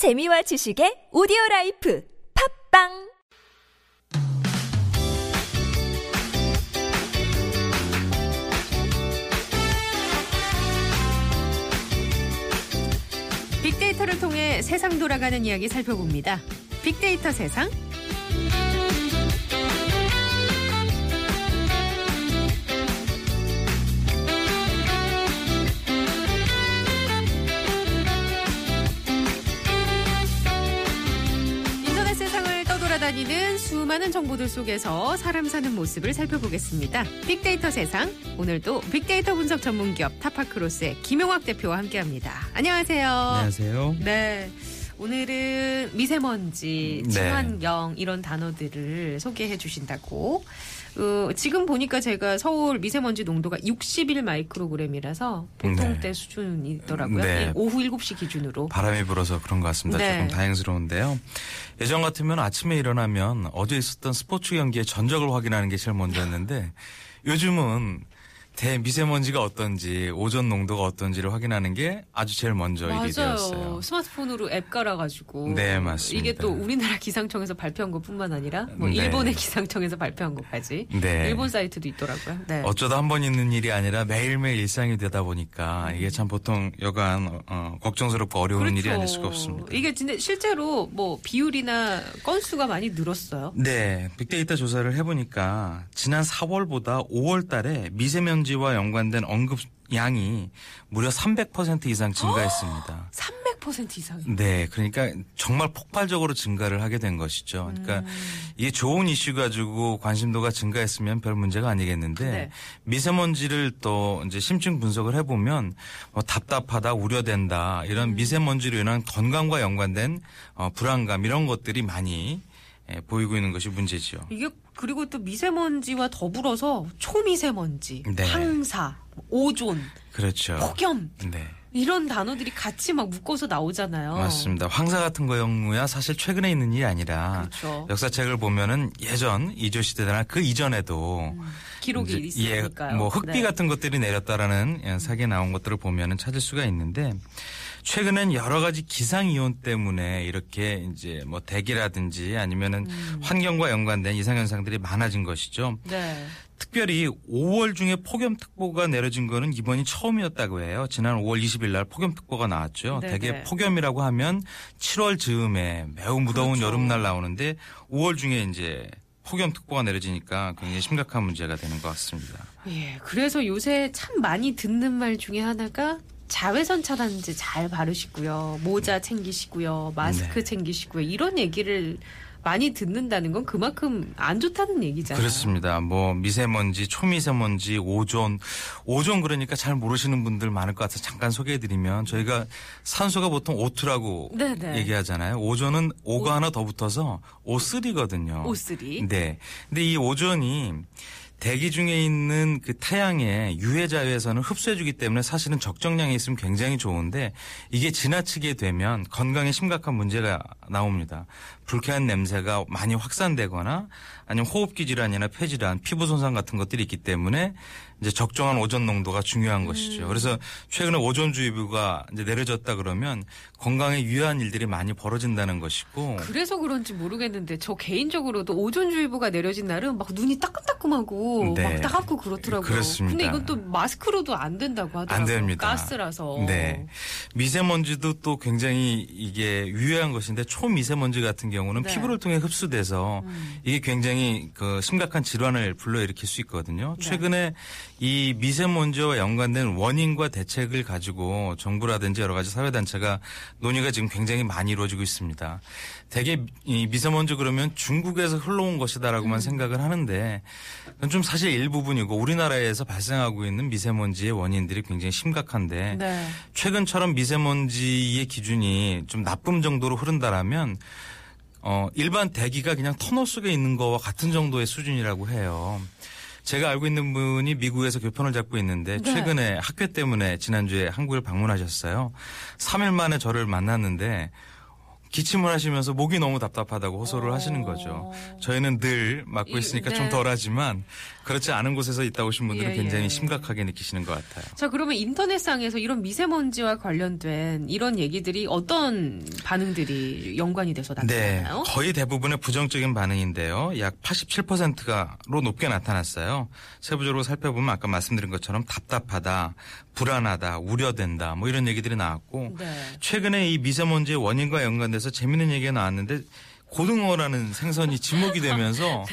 재미와 지식의 오디오 life 팟빵 빅데이터를 통해 세상 돌아가는 이야기 살펴봅니다. 빅데이터 세상. 수많은 정보들 속에서 사람 사는 모습을 살펴보겠습니다. 빅데이터 세상. 오늘도 빅데이터 분석 전문 기업 타파크로스의 김용학 대표와 함께합니다. 안녕하세요. 안녕하세요. 네. 오늘은 미세먼지, 네. 친환경 이런 단어들을 소개해 주신다고. 어, 지금 보니까 제가 서울 미세먼지 농도가 61 마이크로그램이라서 보통 네. 때 수준이더라고요. 네. 이 오후 7시 기준으로. 바람이 불어서 그런 것 같습니다. 네. 조금 다행스러운데요. 예전 같으면 아침에 일어나면 어제 있었던 스포츠 경기의 전적을 확인하는 게 제일 먼저였는데 요즘은 대미세먼지가 어떤지 오존 농도가 어떤지를 확인하는 게 아주 제일 먼저 일이 맞아요. 되었어요. 스마트폰으로 앱 깔아가지고. 네, 맞습니다. 이게 또 우리나라 기상청에서 발표한 것뿐만 아니라 뭐 네. 일본의 기상청에서 발표한 것까지. 네. 일본 사이트도 있더라고요. 네. 어쩌다 한 번 있는 일이 아니라 매일매일 일상이 되다 보니까 이게 참 보통 여간 어, 걱정스럽고 어려운 일이 아닐 수가 없습니다. 그렇죠. 이게 진짜 실제로 뭐 비율이나 건수가 많이 늘었어요. 네, 빅데이터 조사를 해보니까 지난 4월보다 5월 달에 미세먼지 와 연관된 언급 양이 무려 300% 이상 증가했습니다. 300% 이상. 네, 그러니까 정말 폭발적으로 증가를 하게 된 것이죠. 그러니까 이게 좋은 이슈 가지고 관심도가 증가했으면 별 문제가 아니겠는데 네. 미세먼지를 또 이제 심층 분석을 해보면 뭐 답답하다, 우려된다 이런 미세먼지로 인한 건강과 연관된 어, 불안감 이런 것들이 많이 예, 보이고 있는 것이 문제지요. 이게 그리고 또 미세먼지와 더불어서 초미세먼지, 네. 황사, 오존, 그렇죠. 폭염 네. 이런 단어들이 같이 막 묶어서 나오잖아요. 맞습니다. 황사 같은 거영무야 사실 최근에 있는 일이 아니라 그렇죠. 역사책을 보면은 예전 이조 시대나 그 이전에도 기록이 이제 예, 있으니까요. 뭐 흑비 네. 같은 것들이 내렸다라는 예, 사기에 나온 것들을 보면은 찾을 수가 있는데 최근엔 여러 가지 기상 이온 때문에 이렇게 이제 뭐 대기라든지 아니면은 음. 환경과 연관된 이상 현상들이 많아진 것이죠. 네. 특별히 5월 중에 폭염특보가 내려진 거는 이번이 처음이었다고 해요. 지난 5월 20일 날 폭염특보가 나왔죠. 네네. 대개 폭염이라고 하면 7월 즈음에 매우 무더운 그렇죠. 여름날 나오는데 5월 중에 이제 폭염특보가 내려지니까 굉장히 심각한 문제가 되는 것 같습니다. 예. 그래서 요새 참 많이 듣는 말 중에 하나가 자외선 차단제 잘 바르시고요. 모자 챙기시고요. 마스크 네. 챙기시고요. 이런 얘기를 많이 듣는다는 건 그만큼 안 좋다는 얘기잖아요. 그렇습니다. 뭐 미세먼지, 초미세먼지, 오존, 오존 그러니까 잘 모르시는 분들 많을 것 같아서 잠깐 소개해드리면 저희가 산소가 보통 O2라고 네네. 얘기하잖아요. 오존은 O가 하나 더 붙어서 O3거든요. O3. 네. 근데 이 오존이 대기 중에 있는 그 태양의 유해 자외선을 흡수해주기 때문에 사실은 적정량이 있으면 굉장히 좋은데 이게 지나치게 되면 건강에 심각한 문제가 나옵니다. 불쾌한 냄새가 많이 확산되거나 아니면 호흡기 질환이나 폐질환, 피부 손상 같은 것들이 있기 때문에 이제 적정한 오존 농도가 중요한 것이죠. 그래서 최근에 오존 주의보가 이제 내려졌다 그러면 건강에 유해한 일들이 많이 벌어진다는 것이고 그래서 그런지 모르겠는데 저 개인적으로도 오존 주의보가 내려진 날은 막 눈이 따끔따끔하고 네. 막 따갑고 그렇더라고요. 그렇습니다. 근데 이건 또 마스크로도 안 된다고 하더라고요. 안 됩니다. 가스라서. 네. 미세먼지도 또 굉장히 이게 유해한 것인데 초미세먼지 같은 경우 는 네. 음. 피부를 통해 흡수돼서 이게 굉장히 그 심각한 질환을 불러일으킬 수 있거든요. 네. 최근에 이 미세먼지와 연관된 원인과 대책을 가지고 정부라든지 여러 가지 사회단체가 논의가 지금 굉장히 많이 이루어지고 있습니다. 대개 이 미세먼지 그러면 중국에서 흘러온 것이다라고만 음. 생각을 하는데 그건 좀 사실 일부분이고 우리나라에서 발생하고 있는 미세먼지의 원인들이 굉장히 심각한데 네. 최근처럼 미세먼지의 기준이 좀 나쁨 정도로 흐른다라면 어 일반 대기가 그냥 터널 속에 있는 거와 같은 정도의 수준이라고 해요. 제가 알고 있는 분이 미국에서 교편을 잡고 있는데 네. 최근에 학회 때문에 지난주에 한국을 방문하셨어요. 3일 만에 저를 만났는데 기침을 하시면서 목이 너무 답답하다고 호소를 어. 하시는 거죠. 저희는 늘 맡고 이- 있으니까 네. 좀 덜하지만 그렇지 않은 곳에서 있다 오신 분들은 예, 굉장히 예. 심각하게 느끼시는 것 같아요. 자, 그러면 인터넷상에서 이런 미세먼지와 관련된 이런 얘기들이 어떤 반응들이 연관이 돼서 네, 나타나요? 거의 대부분의 부정적인 반응인데요. 약 87%가로 높게 나타났어요. 세부적으로 살펴보면 아까 말씀드린 것처럼 답답하다, 불안하다, 우려된다, 뭐 이런 얘기들이 나왔고 네. 최근에 이 미세먼지의 원인과 연관돼서 재밌는 얘기가 나왔는데 고등어라는 생선이 지목이 되면서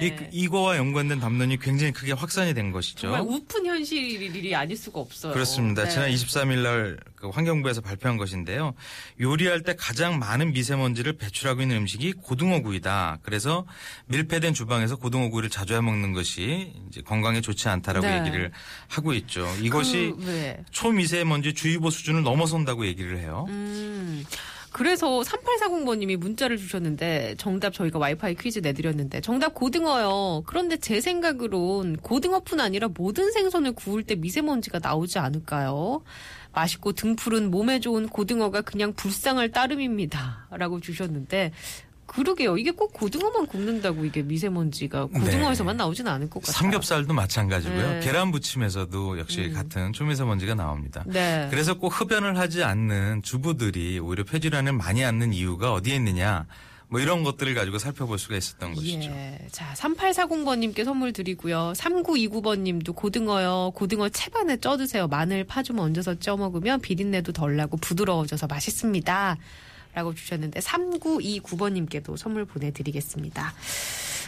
이, 이거와 연관된 담론이 굉장히 크게 확산이 된 것이죠. 정말 우픈 현실이 아닐 수가 없어요. 그렇습니다. 네. 지난 23일 날 그 환경부에서 발표한 것인데요. 요리할 때 가장 많은 미세먼지를 배출하고 있는 음식이 고등어구이다. 그래서 밀폐된 주방에서 고등어구이를 자주 해 먹는 것이 이제 건강에 좋지 않다라고 네. 얘기를 하고 있죠. 이것이 그, 네. 초미세먼지 주의보 수준을 넘어선다고 얘기를 해요. 음. 그래서 3840번님이 문자를 주셨는데 정답 저희가 와이파이 퀴즈 내드렸는데 정답 고등어요. 그런데 제 생각으론 고등어뿐 아니라 모든 생선을 구울 때 미세먼지가 나오지 않을까요? 맛있고 등 푸른 몸에 좋은 고등어가 그냥 불쌍할 따름입니다. 라고 주셨는데 그러게요. 이게 꼭 고등어만 굽는다고 이게 미세먼지가 고등어에서만 나오진 않을 것 같아요. 네. 삼겹살도 마찬가지고요. 네. 계란 부침에서도 역시 같은 초미세먼지가 나옵니다. 네. 그래서 꼭 흡연을 하지 않는 주부들이 오히려 폐질환을 많이 않는 이유가 어디에 있느냐. 뭐 이런 것들을 가지고 살펴볼 수가 있었던 것이죠. 예. 자, 3840번님께 선물 드리고요. 3929번님도 고등어요. 고등어 채반에 쪄 드세요. 마늘, 파 좀 얹어서 쪄 먹으면 비린내도 덜 나고 부드러워져서 맛있습니다. 라고 주셨는데 3929번님께도 선물 보내드리겠습니다.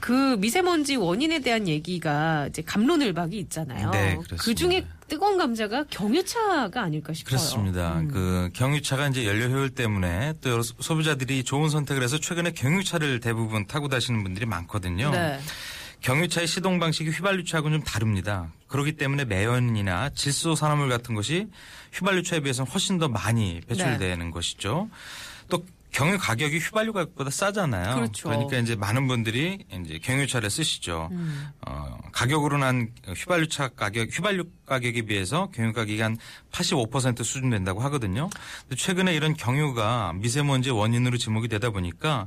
그 미세먼지 원인에 대한 얘기가 이제 감론을박이 있잖아요. 네. 그 중에 뜨거운 감자가 경유차가 아닐까 싶어요. 그렇습니다. 음. 그 경유차가 이제 연료 효율 때문에 또 여러 소비자들이 좋은 선택을 해서 최근에 경유차를 대부분 타고 다니는 분들이 많거든요. 네. 경유차의 시동 방식이 휘발유차하고는 좀 다릅니다. 그렇기 때문에 매연이나 질소 산화물 같은 것이 휘발유차에 비해서는 훨씬 더 많이 배출되는 네. 것이죠. 또 경유 가격이 휘발유 가격보다 싸잖아요. 그렇죠. 러니까 이제 많은 분들이 이제 경유차를 쓰시죠. 음. 어, 가격으로는 한 휘발유차 가격, 휘발유 가격에 비해서 경유 가격이 한 85% 수준 된다고 하거든요. 근데 최근에 이런 경유가 미세먼지 원인으로 지목이 되다 보니까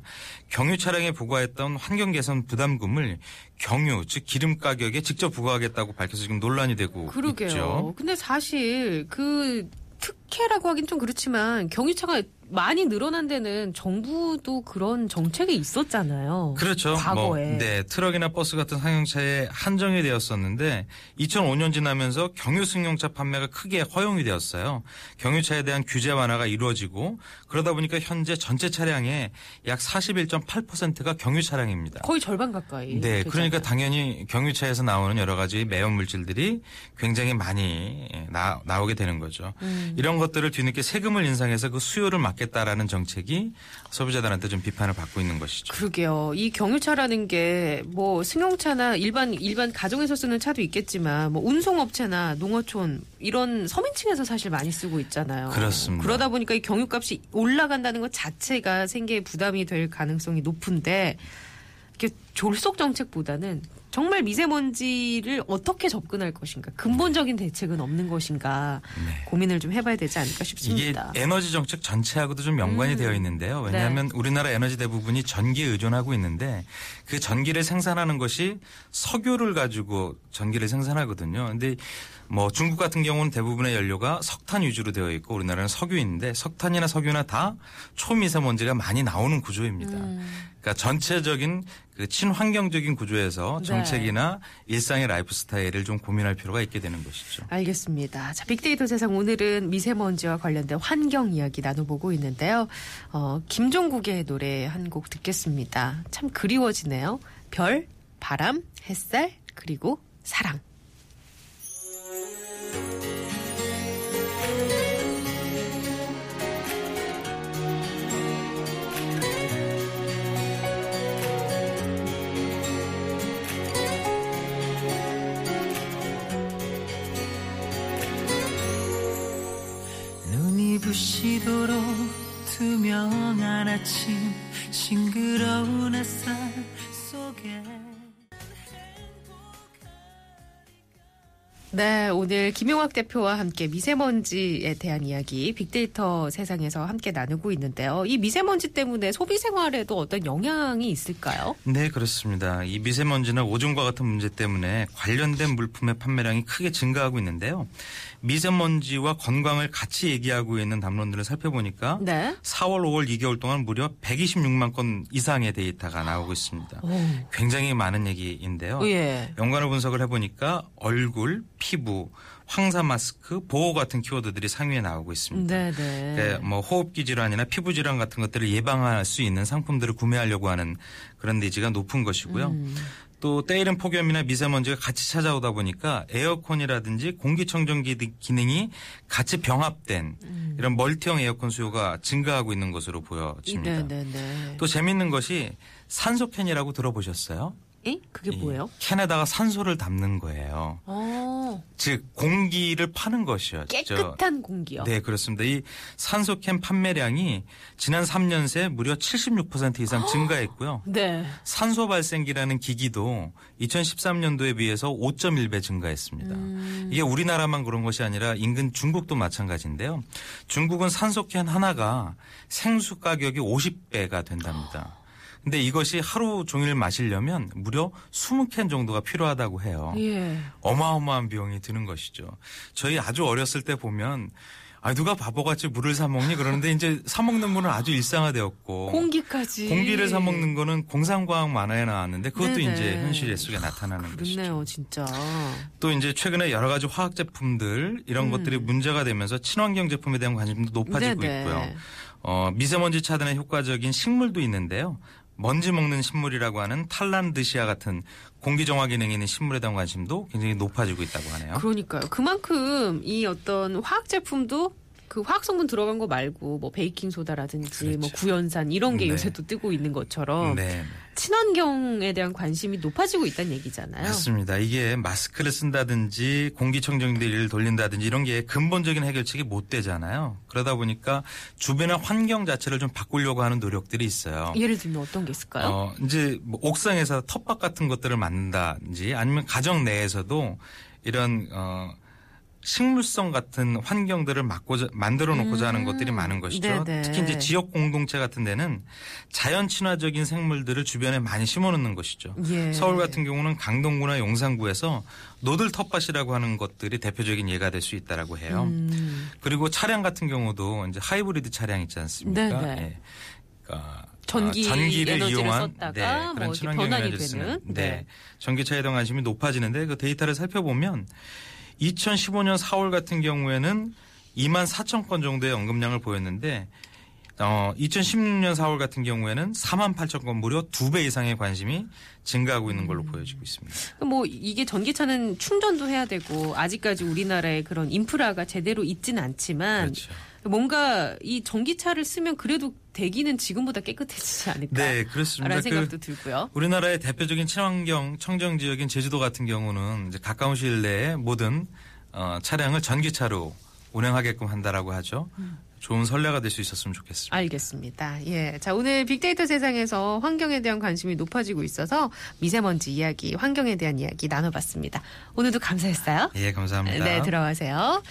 경유 차량에 부과했던 환경 개선 부담금을 경유, 즉 기름 가격에 직접 부과하겠다고 밝혀서 지금 논란이 되고 그러게요. 있죠. 근데 사실 그 특혜라고 하긴 좀 그렇지만 경유차가 많이 늘어난 데는 정부도 그런 정책이 있었잖아요. 그렇죠. 과거에. 뭐, 네, 트럭이나 버스 같은 상용차에 한정이 되었었는데 2005년 지나면서 경유 승용차 판매가 크게 허용이 되었어요. 경유차에 대한 규제 완화가 이루어지고 그러다 보니까 현재 전체 차량의 약 41.8%가 경유 차량입니다. 거의 절반 가까이. 네, 되잖아요. 그러니까 당연히 경유차에서 나오는 여러 가지 매연 물질들이 굉장히 많이 나, 나오게 되는 거죠. 음. 이런 것들을 뒤늦게 세금을 인상해서 그 수요를 막 겠다라는 정책이 소비자들한테 좀 비판을 받고 있는 것이죠. 그러게요. 이 경유차라는 게 뭐 승용차나 일반 일반 가정에서 쓰는 차도 있겠지만 뭐 운송업체나 농어촌 이런 서민층에서 사실 많이 쓰고 있잖아요. 그렇습니다. 그러다 보니까 이 경유값이 올라간다는 것 자체가 생계에 부담이 될 가능성이 높은데 졸속 정책보다는 정말 미세먼지를 어떻게 접근할 것인가 근본적인 대책은 없는 것인가 네. 고민을 좀 해봐야 되지 않을까 이게 싶습니다. 에너지 정책 전체하고도 좀 연관이 음. 되어 있는데요. 왜냐하면 우리나라 에너지 대부분이 전기에 의존하고 있는데 그 전기를 생산하는 것이 석유를 가지고 전기를 생산하거든요. 근데 뭐 중국 같은 경우는 대부분의 연료가 석탄 위주로 되어 있고 우리나라는 석유인데 석탄이나 석유나 다 초미세먼지가 많이 나오는 구조입니다. 음. 그러니까 전체적인 그 친환경적인 구조에서 네. 정책이나 일상의 라이프 스타일을 좀 고민할 필요가 있게 되는 것이죠. 알겠습니다. 자, 빅데이터 세상 오늘은 미세먼지와 관련된 환경 이야기 나눠보고 있는데요. 어, 김종국의 노래 한 곡 듣겠습니다. 참 그리워지네요. 별, 바람, 햇살, 그리고 사랑. 눈이 부시도록 투명한 아침 네, 오늘 김용학 대표와 함께 미세먼지에 대한 이야기 빅데이터 세상에서 함께 나누고 있는데요. 이 미세먼지 때문에 소비 생활에도 어떤 영향이 있을까요? 네, 그렇습니다. 이 미세먼지나 오존과 같은 문제 때문에 관련된 물품의 판매량이 크게 증가하고 있는데요. 미세먼지와 건강을 같이 얘기하고 있는 담론들을 살펴보니까 네. 4월, 5월, 2개월 동안 무려 126만 건 이상의 데이터가 나오고 있습니다. 오. 굉장히 많은 얘기인데요. 예. 연관을 분석을 해보니까 얼굴, 피 부, 황사 마스크, 보호 같은 키워드들이 상위에 나오고 있습니다. 네, 네. 그뭐 호흡기 질환이나 피부 질환 같은 것들을 예방할 수 있는 상품들을 구매하려고 하는 그런 니즈가 높은 것이고요. 음. 또 때이른 폭염이나 미세먼지가 같이 찾아오다 보니까 에어컨이라든지 공기청정기 등 기능이 같이 병합된 음. 이런 멀티형 에어컨 수요가 증가하고 있는 것으로 보여집니다. 네, 네, 네. 또 재밌는 것이 산소캔이라고 들어보셨어요? 에? 그게 이 뭐예요? 캔에다가 산소를 담는 거예요. 어, 즉 공기를 파는 것이었죠. 깨끗한 공기요. 네, 그렇습니다. 이 산소캔 판매량이 지난 3년 새 무려 76% 이상 증가했고요. 네. 산소 발생기라는 기기도 2013년도에 비해서 5.1배 증가했습니다. 음. 이게 우리나라만 그런 것이 아니라 인근 중국도 마찬가지인데요. 중국은 산소캔 하나가 생수 가격이 50배가 된답니다. 근데 이것이 하루 종일 마시려면 무려 20캔 정도가 필요하다고 해요. 예. 어마어마한 비용이 드는 것이죠. 저희 아주 어렸을 때 보면 아 누가 바보같이 물을 사 먹니 그러는데 이제 사 먹는 물은 아주 일상화되었고 공기까지. 공기를 사 먹는 거는 공상과학 만화에 나왔는데 그것도 네네. 이제 현실 속에 나타나는 것이죠. 그렇네요, 진짜. 또 이제 최근에 여러 가지 화학 제품들 이런 것들이 문제가 되면서 친환경 제품에 대한 관심도 높아지고 음. 네네. 있고요. 어, 미세먼지 차단에 효과적인 식물도 있는데요. 먼지 먹는 식물이라고 하는 탈란드시아 같은 공기 정화 기능이 있는 식물에 대한 관심도 굉장히 높아지고 있다고 하네요. 그러니까요. 그만큼 이 어떤 화학 제품도 그 화학 성분 들어간 거 말고 뭐 베이킹 소다라든지 뭐 그렇죠. 구연산 이런 게 네. 요새 또 뜨고 있는 것처럼 네. 친환경에 대한 관심이 높아지고 있다는 얘기잖아요. 맞습니다. 이게 마스크를 쓴다든지 공기청정기를 돌린다든지 이런 게 근본적인 해결책이 못 되잖아요. 그러다 보니까 주변의 환경 자체를 좀 바꾸려고 하는 노력들이 있어요. 예를 들면 어떤 게 있을까요? 어, 이제 뭐 옥상에서 텃밭 같은 것들을 만든다든지 아니면 가정 내에서도 이런 어 식물성 같은 환경들을 막고자 만들어 놓고자 하는 것들이 많은 것이죠. 음. 네네. 특히 이제 지역 공동체 같은 데는 자연 친화적인 생물들을 주변에 많이 심어 놓는 것이죠. 예. 서울 같은 경우는 강동구나 용산구에서 노들 텃밭이라고 하는 것들이 대표적인 예가 될 수 있다라고 해요. 음. 그리고 차량 같은 경우도 이제 하이브리드 차량 있지 않습니까? 네네. 예. 그러니까 전기 아, 전기를 이용한 네, 뭐 그런 이렇게 친환경 에너지를 쓰는. 네. 네. 전기차에 대한 관심이 높아지는데 그 데이터를 살펴보면 2015년 4월 같은 경우에는 2만 4천 건 정도의 언급량을 보였는데 어, 2016년 4월 같은 경우에는 4만 8천 건 무려 두배 이상의 관심이 증가하고 있는 음. 걸로 보여지고 있습니다. 뭐 이게 전기차는 충전도 해야 되고 아직까지 우리나라에 그런 인프라가 제대로 있지는 않지만 그렇죠. 뭔가 이 전기차를 쓰면 그래도 대기는 지금보다 깨끗해지지 않을까? 네, 그렇습니다. 라는 그 생각도 들고요. 우리나라의 대표적인 친환경 청정 지역인 제주도 같은 경우는 이제 가까운 시일 내에 모든 어, 차량을 전기차로 운행하게끔 한다라고 하죠. 좋은 선례가 될 수 있었으면 좋겠습니다. 알겠습니다. 예. 자, 오늘 빅데이터 세상에서 환경에 대한 관심이 높아지고 있어서 미세먼지 이야기, 환경에 대한 이야기 나눠봤습니다. 오늘도 감사했어요. 예, 감사합니다. 네, 들어가세요.